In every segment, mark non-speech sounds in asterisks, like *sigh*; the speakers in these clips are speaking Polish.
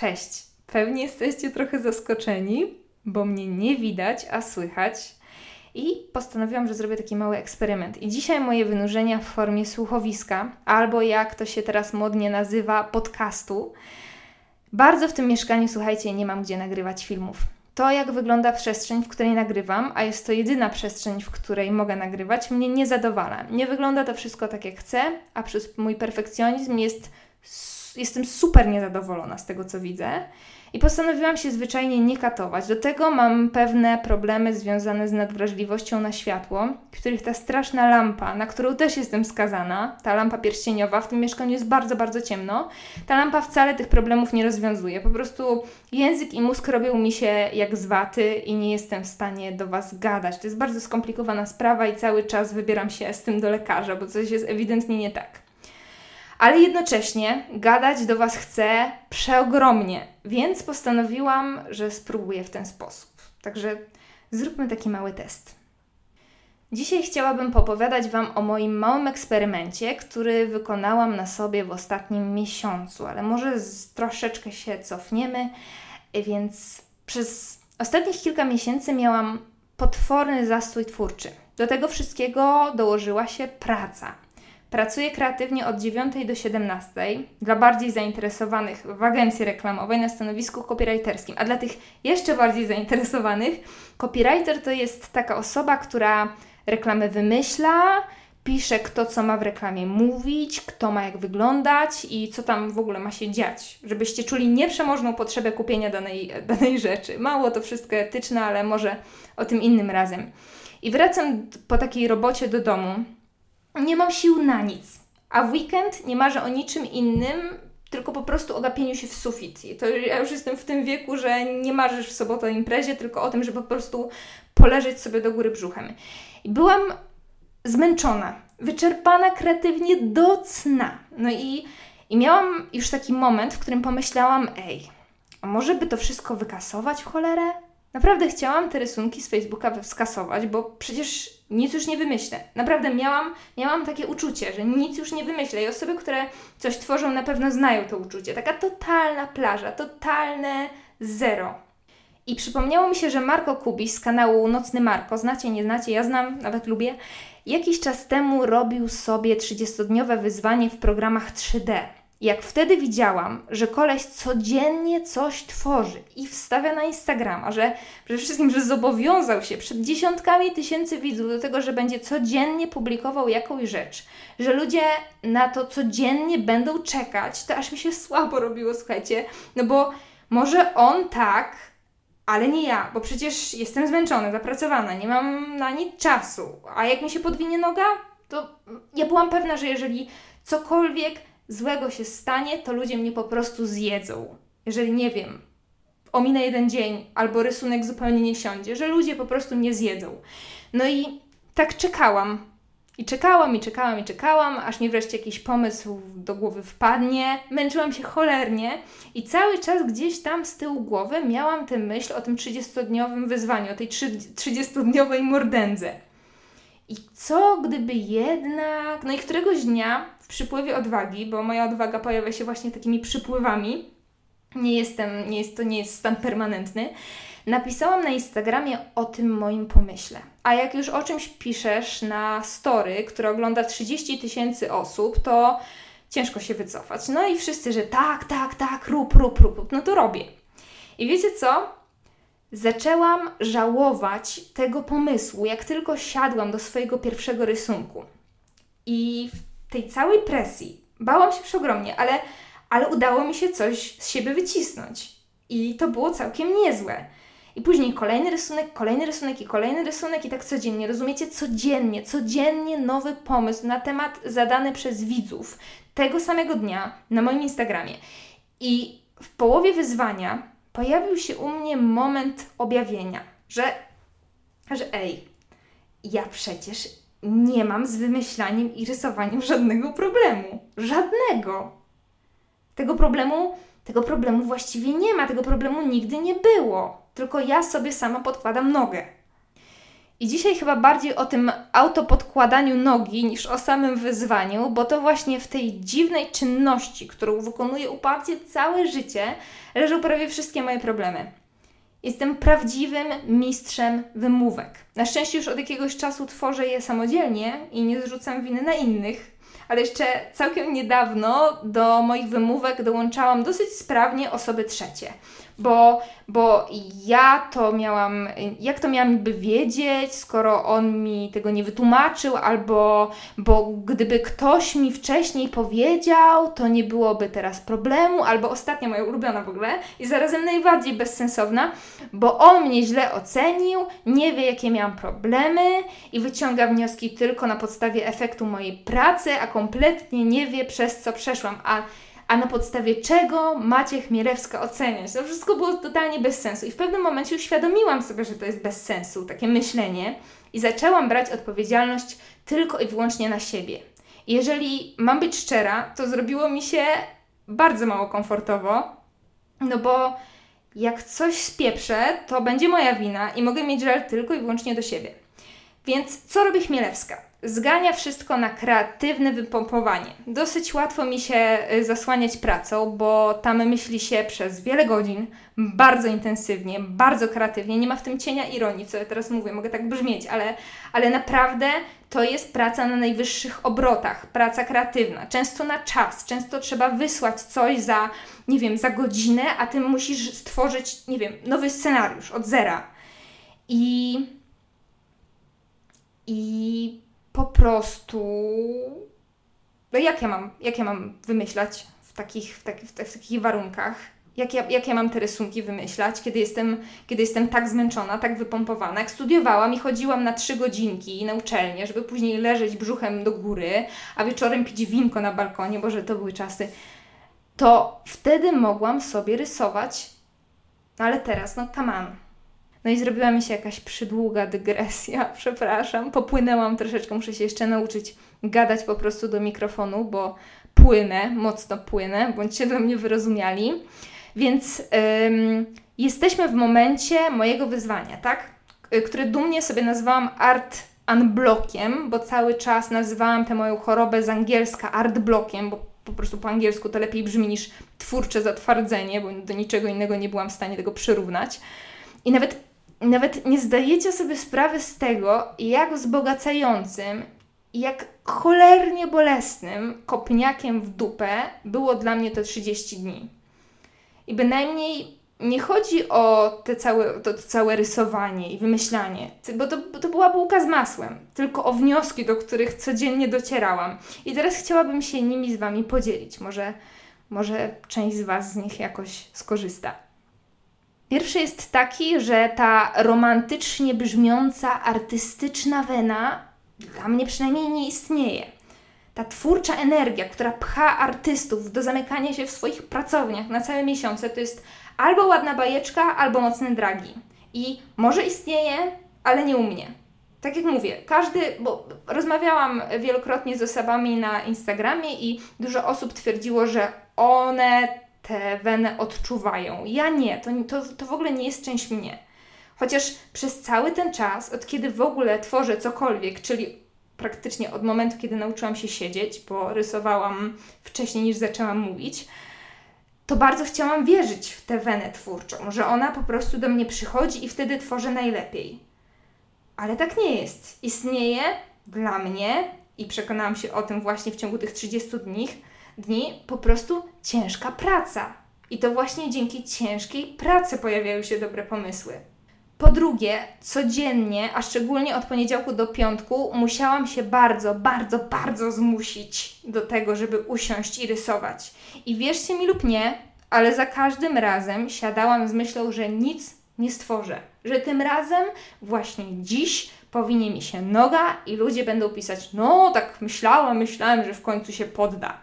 Cześć. Pewnie jesteście trochę zaskoczeni, bo mnie nie widać, a słychać. I postanowiłam, że zrobię taki mały eksperyment. I dzisiaj moje wynurzenia w formie słuchowiska, albo jak to się teraz modnie nazywa, podcastu. Bardzo w tym mieszkaniu, słuchajcie, nie mam gdzie nagrywać filmów. To, jak wygląda przestrzeń, w której nagrywam, a jest to jedyna przestrzeń, w której mogę nagrywać, mnie nie zadowala. Nie wygląda to wszystko tak, jak chcę, a przez mój perfekcjonizm jest jestem super niezadowolona z tego, co widzę. I postanowiłam się zwyczajnie nie katować. Do tego mam pewne problemy związane z nadwrażliwością na światło, których ta straszna lampa, na którą też jestem skazana, ta lampa pierścieniowa, w tym mieszkaniu jest bardzo, bardzo ciemno. Ta lampa wcale tych problemów nie rozwiązuje. Po prostu język i mózg robią mi się jak z waty i nie jestem w stanie do Was gadać. To jest bardzo skomplikowana sprawa i cały czas wybieram się z tym do lekarza, bo coś jest ewidentnie nie tak ale jednocześnie gadać do Was chcę przeogromnie, więc postanowiłam, że spróbuję w ten sposób. Także zróbmy taki mały test. Dzisiaj chciałabym popowiadać Wam o moim małym eksperymencie, który wykonałam na sobie w ostatnim miesiącu, ale może troszeczkę się cofniemy, więc przez ostatnich kilka miesięcy miałam potworny zastój twórczy. Do tego wszystkiego dołożyła się praca. Pracuję kreatywnie od 9 do 17 dla bardziej zainteresowanych w agencji reklamowej na stanowisku copywriterskim, a dla tych jeszcze bardziej zainteresowanych, copywriter to jest taka osoba, która reklamy wymyśla, pisze kto co ma w reklamie mówić, kto ma jak wyglądać i co tam w ogóle ma się dziać, żebyście czuli nieprzemożną potrzebę kupienia danej, *laughs* danej rzeczy. Mało to wszystko etyczne, ale może o tym innym razem. I wracam po takiej robocie do domu nie mam sił na nic. A w weekend nie marzę o niczym innym, tylko po prostu o gapieniu się w sufit. I to ja już jestem w tym wieku, że nie marzysz w sobotę o imprezie, tylko o tym, żeby po prostu poleżeć sobie do góry brzuchem. I byłam zmęczona, wyczerpana kreatywnie do cna. No i, i miałam już taki moment, w którym pomyślałam, ej, a może by to wszystko wykasować w cholerę? Naprawdę chciałam te rysunki z Facebooka skasować, bo przecież nic już nie wymyślę. Naprawdę miałam, miałam takie uczucie, że nic już nie wymyślę i osoby, które coś tworzą, na pewno znają to uczucie. Taka totalna plaża, totalne zero. I przypomniało mi się, że Marko Kubis z kanału Nocny Marko, znacie, nie znacie, ja znam, nawet lubię, jakiś czas temu robił sobie 30-dniowe wyzwanie w programach 3D. Jak wtedy widziałam, że koleś codziennie coś tworzy i wstawia na Instagrama, że przede wszystkim, że zobowiązał się przed dziesiątkami tysięcy widzów do tego, że będzie codziennie publikował jakąś rzecz, że ludzie na to codziennie będą czekać, to aż mi się słabo robiło, słuchajcie, no bo może on tak, ale nie ja, bo przecież jestem zmęczona, zapracowana, nie mam na nic czasu, a jak mi się podwinie noga, to ja byłam pewna, że jeżeli cokolwiek złego się stanie, to ludzie mnie po prostu zjedzą. Jeżeli nie wiem, ominę jeden dzień albo rysunek zupełnie nie siądzie, że ludzie po prostu mnie zjedzą. No i tak czekałam. I czekałam, i czekałam, i czekałam, aż mi wreszcie jakiś pomysł do głowy wpadnie. Męczyłam się cholernie i cały czas gdzieś tam z tyłu głowy miałam tę myśl o tym 30-dniowym wyzwaniu, o tej 30-dniowej mordędze. I co gdyby jednak, no i któregoś dnia przypływie odwagi, bo moja odwaga pojawia się właśnie takimi przypływami, nie jestem, nie jest, to nie jest stan permanentny, napisałam na Instagramie o tym moim pomyśle. A jak już o czymś piszesz na story, które ogląda 30 tysięcy osób, to ciężko się wycofać. No i wszyscy, że tak, tak, tak, rób, rób, rób, no to robię. I wiecie co? Zaczęłam żałować tego pomysłu, jak tylko siadłam do swojego pierwszego rysunku. I tej całej presji bałam się przeogromnie, ale, ale udało mi się coś z siebie wycisnąć. I to było całkiem niezłe. I później kolejny rysunek, kolejny rysunek i kolejny rysunek i tak codziennie. Rozumiecie? Codziennie, codziennie nowy pomysł na temat zadany przez widzów tego samego dnia na moim Instagramie. I w połowie wyzwania pojawił się u mnie moment objawienia, że, że ej, ja przecież nie mam z wymyślaniem i rysowaniem żadnego problemu. Żadnego. Tego problemu, tego problemu właściwie nie ma, tego problemu nigdy nie było. Tylko ja sobie sama podkładam nogę. I dzisiaj chyba bardziej o tym autopodkładaniu nogi niż o samym wyzwaniu, bo to właśnie w tej dziwnej czynności, którą wykonuję uparcie całe życie, leżą prawie wszystkie moje problemy. Jestem prawdziwym mistrzem wymówek. Na szczęście już od jakiegoś czasu tworzę je samodzielnie i nie zrzucam winy na innych, ale jeszcze całkiem niedawno do moich wymówek dołączałam dosyć sprawnie osoby trzecie bo, bo ja to miałam, jak to miałam by wiedzieć, skoro on mi tego nie wytłumaczył, albo bo gdyby ktoś mi wcześniej powiedział, to nie byłoby teraz problemu, albo ostatnia moja ulubiona w ogóle i zarazem najbardziej bezsensowna, bo on mnie źle ocenił, nie wie jakie miałam problemy i wyciąga wnioski tylko na podstawie efektu mojej pracy, a kompletnie nie wie przez co przeszłam, a a na podstawie czego macie Chmielewska oceniać. To wszystko było totalnie bez sensu i w pewnym momencie uświadomiłam sobie, że to jest bez sensu, takie myślenie i zaczęłam brać odpowiedzialność tylko i wyłącznie na siebie. Jeżeli mam być szczera, to zrobiło mi się bardzo mało komfortowo, no bo jak coś spieprzę, to będzie moja wina i mogę mieć żal tylko i wyłącznie do siebie. Więc co robi Chmielewska? Zgania wszystko na kreatywne wypompowanie. Dosyć łatwo mi się y, zasłaniać pracą, bo tam myśli się przez wiele godzin, bardzo intensywnie, bardzo kreatywnie. Nie ma w tym cienia ironii, co ja teraz mówię, mogę tak brzmieć, ale, ale naprawdę to jest praca na najwyższych obrotach, praca kreatywna, często na czas, często trzeba wysłać coś za, nie wiem, za godzinę, a ty musisz stworzyć, nie wiem, nowy scenariusz od zera. I. I po prostu. No jak ja mam, jak ja mam wymyślać w takich, w, taki, w, w takich warunkach? Jak ja, jak ja mam te rysunki wymyślać, kiedy jestem, kiedy jestem tak zmęczona, tak wypompowana? Jak studiowałam i chodziłam na trzy godzinki na uczelnię, żeby później leżeć brzuchem do góry, a wieczorem pić winko na balkonie, bo że to były czasy, to wtedy mogłam sobie rysować. No ale teraz, no come on no i zrobiła mi się jakaś przydługa dygresja, *laughs* przepraszam. Popłynęłam troszeczkę, muszę się jeszcze nauczyć gadać po prostu do mikrofonu, bo płynę, mocno płynę, bądźcie dla mnie wyrozumiali. Więc ym, jesteśmy w momencie mojego wyzwania, tak? Y, które dumnie sobie nazwałam art unblockiem, bo cały czas nazywałam tę moją chorobę z angielska art blockiem, bo po prostu po angielsku to lepiej brzmi niż twórcze zatwardzenie, bo do niczego innego nie byłam w stanie tego przyrównać. I nawet nawet nie zdajecie sobie sprawy z tego, jak wzbogacającym jak cholernie bolesnym kopniakiem w dupę było dla mnie te 30 dni. I bynajmniej nie chodzi o te całe, to, to całe rysowanie i wymyślanie, bo to, bo to była bułka z masłem, tylko o wnioski, do których codziennie docierałam. I teraz chciałabym się nimi z Wami podzielić. Może, może część z Was z nich jakoś skorzysta. Pierwszy jest taki, że ta romantycznie brzmiąca, artystyczna wena dla mnie przynajmniej nie istnieje. Ta twórcza energia, która pcha artystów do zamykania się w swoich pracowniach na całe miesiące, to jest albo ładna bajeczka, albo mocne dragi. I może istnieje, ale nie u mnie. Tak jak mówię, każdy, bo rozmawiałam wielokrotnie z osobami na Instagramie i dużo osób twierdziło, że one te weny odczuwają. Ja nie, to, to, to w ogóle nie jest część mnie. Chociaż przez cały ten czas, od kiedy w ogóle tworzę cokolwiek, czyli praktycznie od momentu, kiedy nauczyłam się siedzieć, bo rysowałam wcześniej niż zaczęłam mówić, to bardzo chciałam wierzyć w tę wenę twórczą, że ona po prostu do mnie przychodzi i wtedy tworzę najlepiej. Ale tak nie jest. Istnieje dla mnie i przekonałam się o tym właśnie w ciągu tych 30 dni, dni po prostu ciężka praca. I to właśnie dzięki ciężkiej pracy pojawiają się dobre pomysły. Po drugie, codziennie, a szczególnie od poniedziałku do piątku, musiałam się bardzo, bardzo, bardzo zmusić do tego, żeby usiąść i rysować. I wierzcie mi lub nie, ale za każdym razem siadałam z myślą, że nic nie stworzę. Że tym razem, właśnie dziś, powinie mi się noga i ludzie będą pisać: No, tak myślałam, myślałem, że w końcu się podda.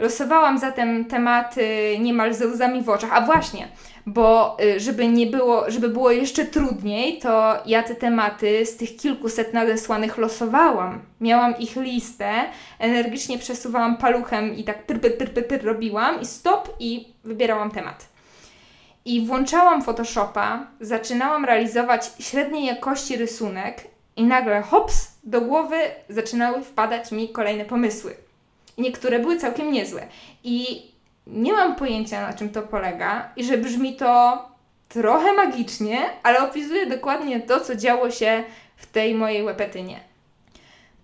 Losowałam zatem tematy niemal ze łzami w oczach. A właśnie, bo y, żeby nie było, żeby było jeszcze trudniej, to ja te tematy z tych kilkuset nadesłanych losowałam. Miałam ich listę, energicznie przesuwałam paluchem i tak pyr, pyr, pyr, pyr, robiłam i stop i wybierałam temat. i włączałam Photoshopa, zaczynałam realizować średniej jakości rysunek i nagle hops, do głowy zaczynały wpadać mi kolejne pomysły. Niektóre były całkiem niezłe. I nie mam pojęcia, na czym to polega, i że brzmi to trochę magicznie, ale opisuje dokładnie to, co działo się w tej mojej łepetynie.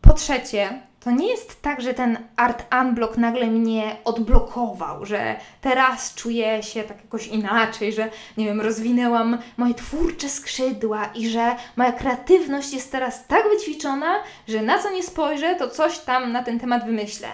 Po trzecie, to nie jest tak, że ten art unblock nagle mnie odblokował, że teraz czuję się tak jakoś inaczej, że nie wiem, rozwinęłam moje twórcze skrzydła i że moja kreatywność jest teraz tak wyćwiczona, że na co nie spojrzę, to coś tam na ten temat wymyślę.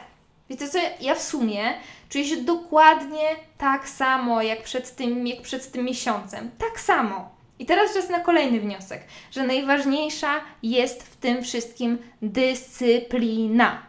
Wiecie co, ja w sumie czuję się dokładnie tak samo jak przed tym, jak przed tym miesiącem. Tak samo. I teraz czas na kolejny wniosek, że najważniejsza jest w tym wszystkim dyscyplina.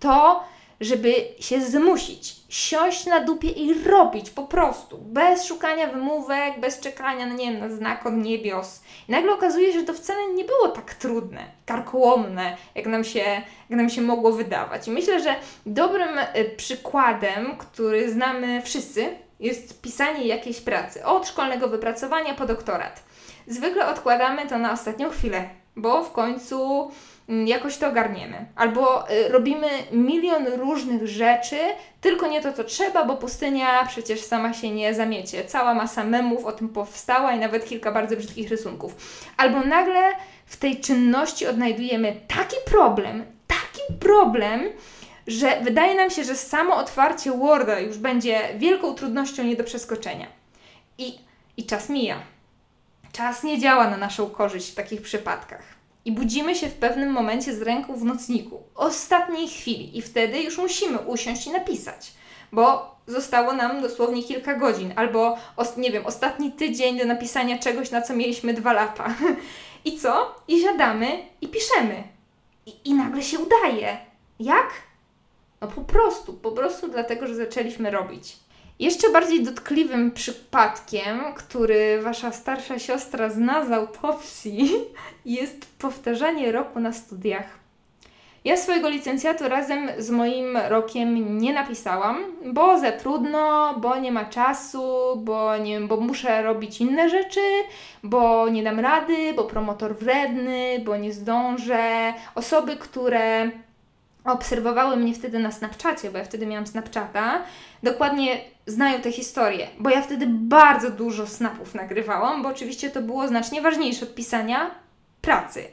To, żeby się zmusić, siąść na dupie i robić po prostu, bez szukania wymówek, bez czekania, no nie wiem, na znak od niebios. I nagle okazuje się, że to wcale nie było tak trudne, karkołomne, jak nam się, jak nam się mogło wydawać. I myślę, że dobrym y, przykładem, który znamy wszyscy, jest pisanie jakiejś pracy, od szkolnego wypracowania po doktorat. Zwykle odkładamy to na ostatnią chwilę, bo w końcu jakoś to ogarniemy. Albo y, robimy milion różnych rzeczy, tylko nie to, co trzeba, bo pustynia przecież sama się nie zamiecie. Cała masa memów o tym powstała i nawet kilka bardzo brzydkich rysunków. Albo nagle w tej czynności odnajdujemy taki problem, taki problem, że wydaje nam się, że samo otwarcie Worda już będzie wielką trudnością nie do przeskoczenia. I, i czas mija. Czas nie działa na naszą korzyść w takich przypadkach. I budzimy się w pewnym momencie z ręką w nocniku, ostatniej chwili, i wtedy już musimy usiąść i napisać, bo zostało nam dosłownie kilka godzin, albo nie wiem, ostatni tydzień do napisania czegoś, na co mieliśmy dwa lata. *laughs* I co? I siadamy i piszemy. I, I nagle się udaje. Jak? No po prostu, po prostu dlatego, że zaczęliśmy robić. Jeszcze bardziej dotkliwym przypadkiem, który wasza starsza siostra zna z autopsji, *laughs* jest powtarzanie roku na studiach. Ja swojego licencjatu razem z moim rokiem nie napisałam, bo za trudno, bo nie ma czasu, bo, nie, bo muszę robić inne rzeczy, bo nie dam rady, bo promotor wredny, bo nie zdążę. Osoby, które obserwowały mnie wtedy na Snapchacie, bo ja wtedy miałam Snapchata, dokładnie znają tę historię, bo ja wtedy bardzo dużo snapów nagrywałam, bo oczywiście to było znacznie ważniejsze od pisania pracy.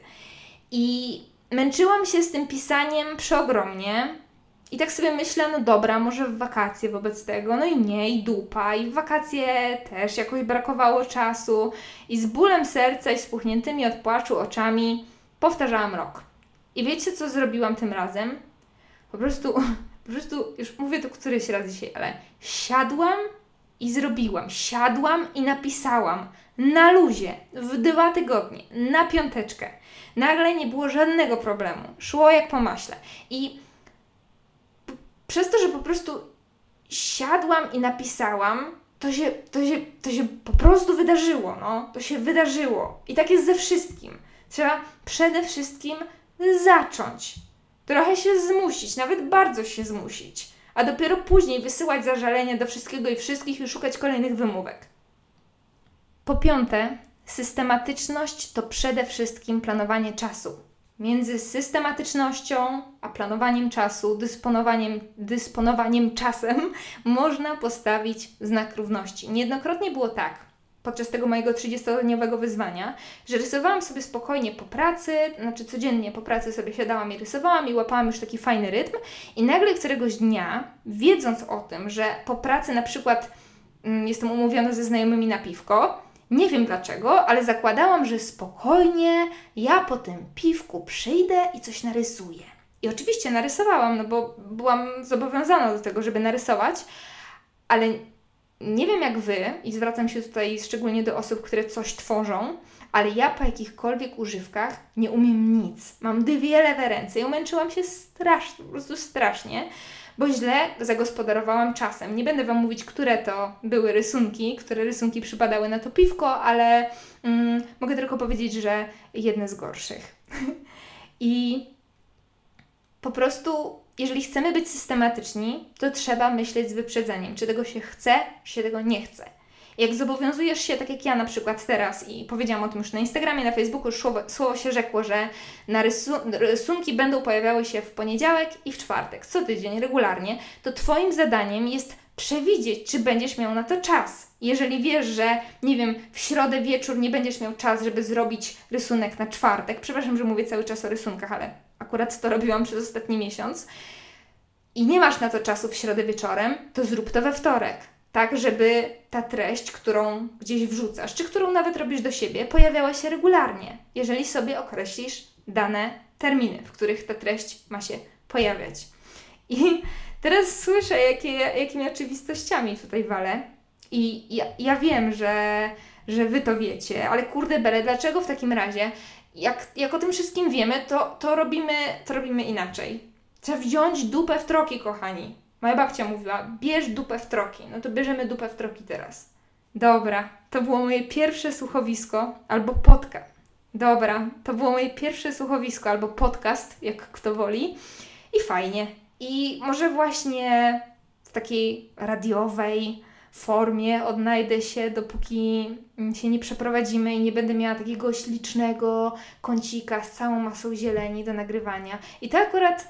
I męczyłam się z tym pisaniem przeogromnie. I tak sobie myślę, no dobra, może w wakacje wobec tego, no i nie, i dupa, i w wakacje też jakoś brakowało czasu. I z bólem serca i spuchniętymi od płaczu oczami powtarzałam rok. I wiecie, co zrobiłam tym razem? Po prostu, po prostu, już mówię to któryś raz dzisiaj, ale siadłam i zrobiłam. Siadłam i napisałam na luzie, w dwa tygodnie, na piąteczkę. Nagle nie było żadnego problemu. Szło jak po maśle. I przez to, że po prostu siadłam i napisałam, to się, to się, to się po prostu wydarzyło, no. To się wydarzyło. I tak jest ze wszystkim. Trzeba przede wszystkim zacząć. Trochę się zmusić, nawet bardzo się zmusić, a dopiero później wysyłać zażalenia do wszystkiego i wszystkich i szukać kolejnych wymówek. Po piąte, systematyczność to przede wszystkim planowanie czasu. Między systematycznością a planowaniem czasu, dysponowaniem, dysponowaniem czasem *laughs* można postawić znak równości. Niejednokrotnie było tak, podczas tego mojego 30-dniowego wyzwania, że rysowałam sobie spokojnie po pracy, znaczy codziennie po pracy sobie siadałam i rysowałam i łapałam już taki fajny rytm i nagle któregoś dnia, wiedząc o tym, że po pracy na przykład mm, jestem umówiona ze znajomymi na piwko, nie wiem dlaczego, ale zakładałam, że spokojnie ja po tym piwku przyjdę i coś narysuję. I oczywiście narysowałam, no bo byłam zobowiązana do tego, żeby narysować, ale nie wiem jak Wy, i zwracam się tutaj szczególnie do osób, które coś tworzą, ale ja po jakichkolwiek używkach nie umiem nic. Mam dwie lewe ręce i umęczyłam się strasznie, po prostu strasznie, bo źle zagospodarowałam czasem. Nie będę Wam mówić, które to były rysunki, które rysunki przypadały na to piwko, ale mm, mogę tylko powiedzieć, że jedne z gorszych. *laughs* I po prostu jeżeli chcemy być systematyczni, to trzeba myśleć z wyprzedzeniem, czy tego się chce, czy się tego nie chce. Jak zobowiązujesz się, tak jak ja na przykład teraz i powiedziałam o tym już na Instagramie, na Facebooku, słowo, słowo się rzekło, że na rysu, rysunki będą pojawiały się w poniedziałek i w czwartek, co tydzień, regularnie, to Twoim zadaniem jest przewidzieć, czy będziesz miał na to czas. Jeżeli wiesz, że nie wiem, w środę wieczór nie będziesz miał czas, żeby zrobić rysunek na czwartek, przepraszam, że mówię cały czas o rysunkach, ale akurat to robiłam przez ostatni miesiąc, i nie masz na to czasu w środę wieczorem, to zrób to we wtorek. Tak, żeby ta treść, którą gdzieś wrzucasz, czy którą nawet robisz do siebie, pojawiała się regularnie, jeżeli sobie określisz dane terminy, w których ta treść ma się pojawiać. I teraz słyszę, jakie, jakimi oczywistościami tutaj walę. I ja, ja wiem, że, że Wy to wiecie, ale kurde bele, dlaczego w takim razie, jak, jak o tym wszystkim wiemy, to, to, robimy, to robimy inaczej Trzeba wziąć dupę w troki, kochani. Moja babcia mówiła, bierz dupę w troki. No to bierzemy dupę w troki teraz. Dobra, to było moje pierwsze słuchowisko albo podcast. Dobra, to było moje pierwsze słuchowisko albo podcast, jak kto woli. I fajnie. I może właśnie w takiej radiowej formie odnajdę się, dopóki się nie przeprowadzimy i nie będę miała takiego ślicznego kącika z całą masą zieleni do nagrywania. I to akurat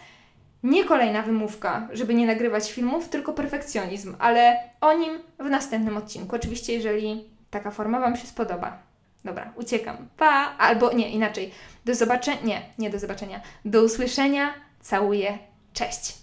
nie kolejna wymówka, żeby nie nagrywać filmów, tylko perfekcjonizm, ale o nim w następnym odcinku. Oczywiście, jeżeli taka forma Wam się spodoba. Dobra, uciekam. Pa! Albo nie, inaczej. Do zobaczenia. Nie, nie do zobaczenia. Do usłyszenia. Całuję. Cześć.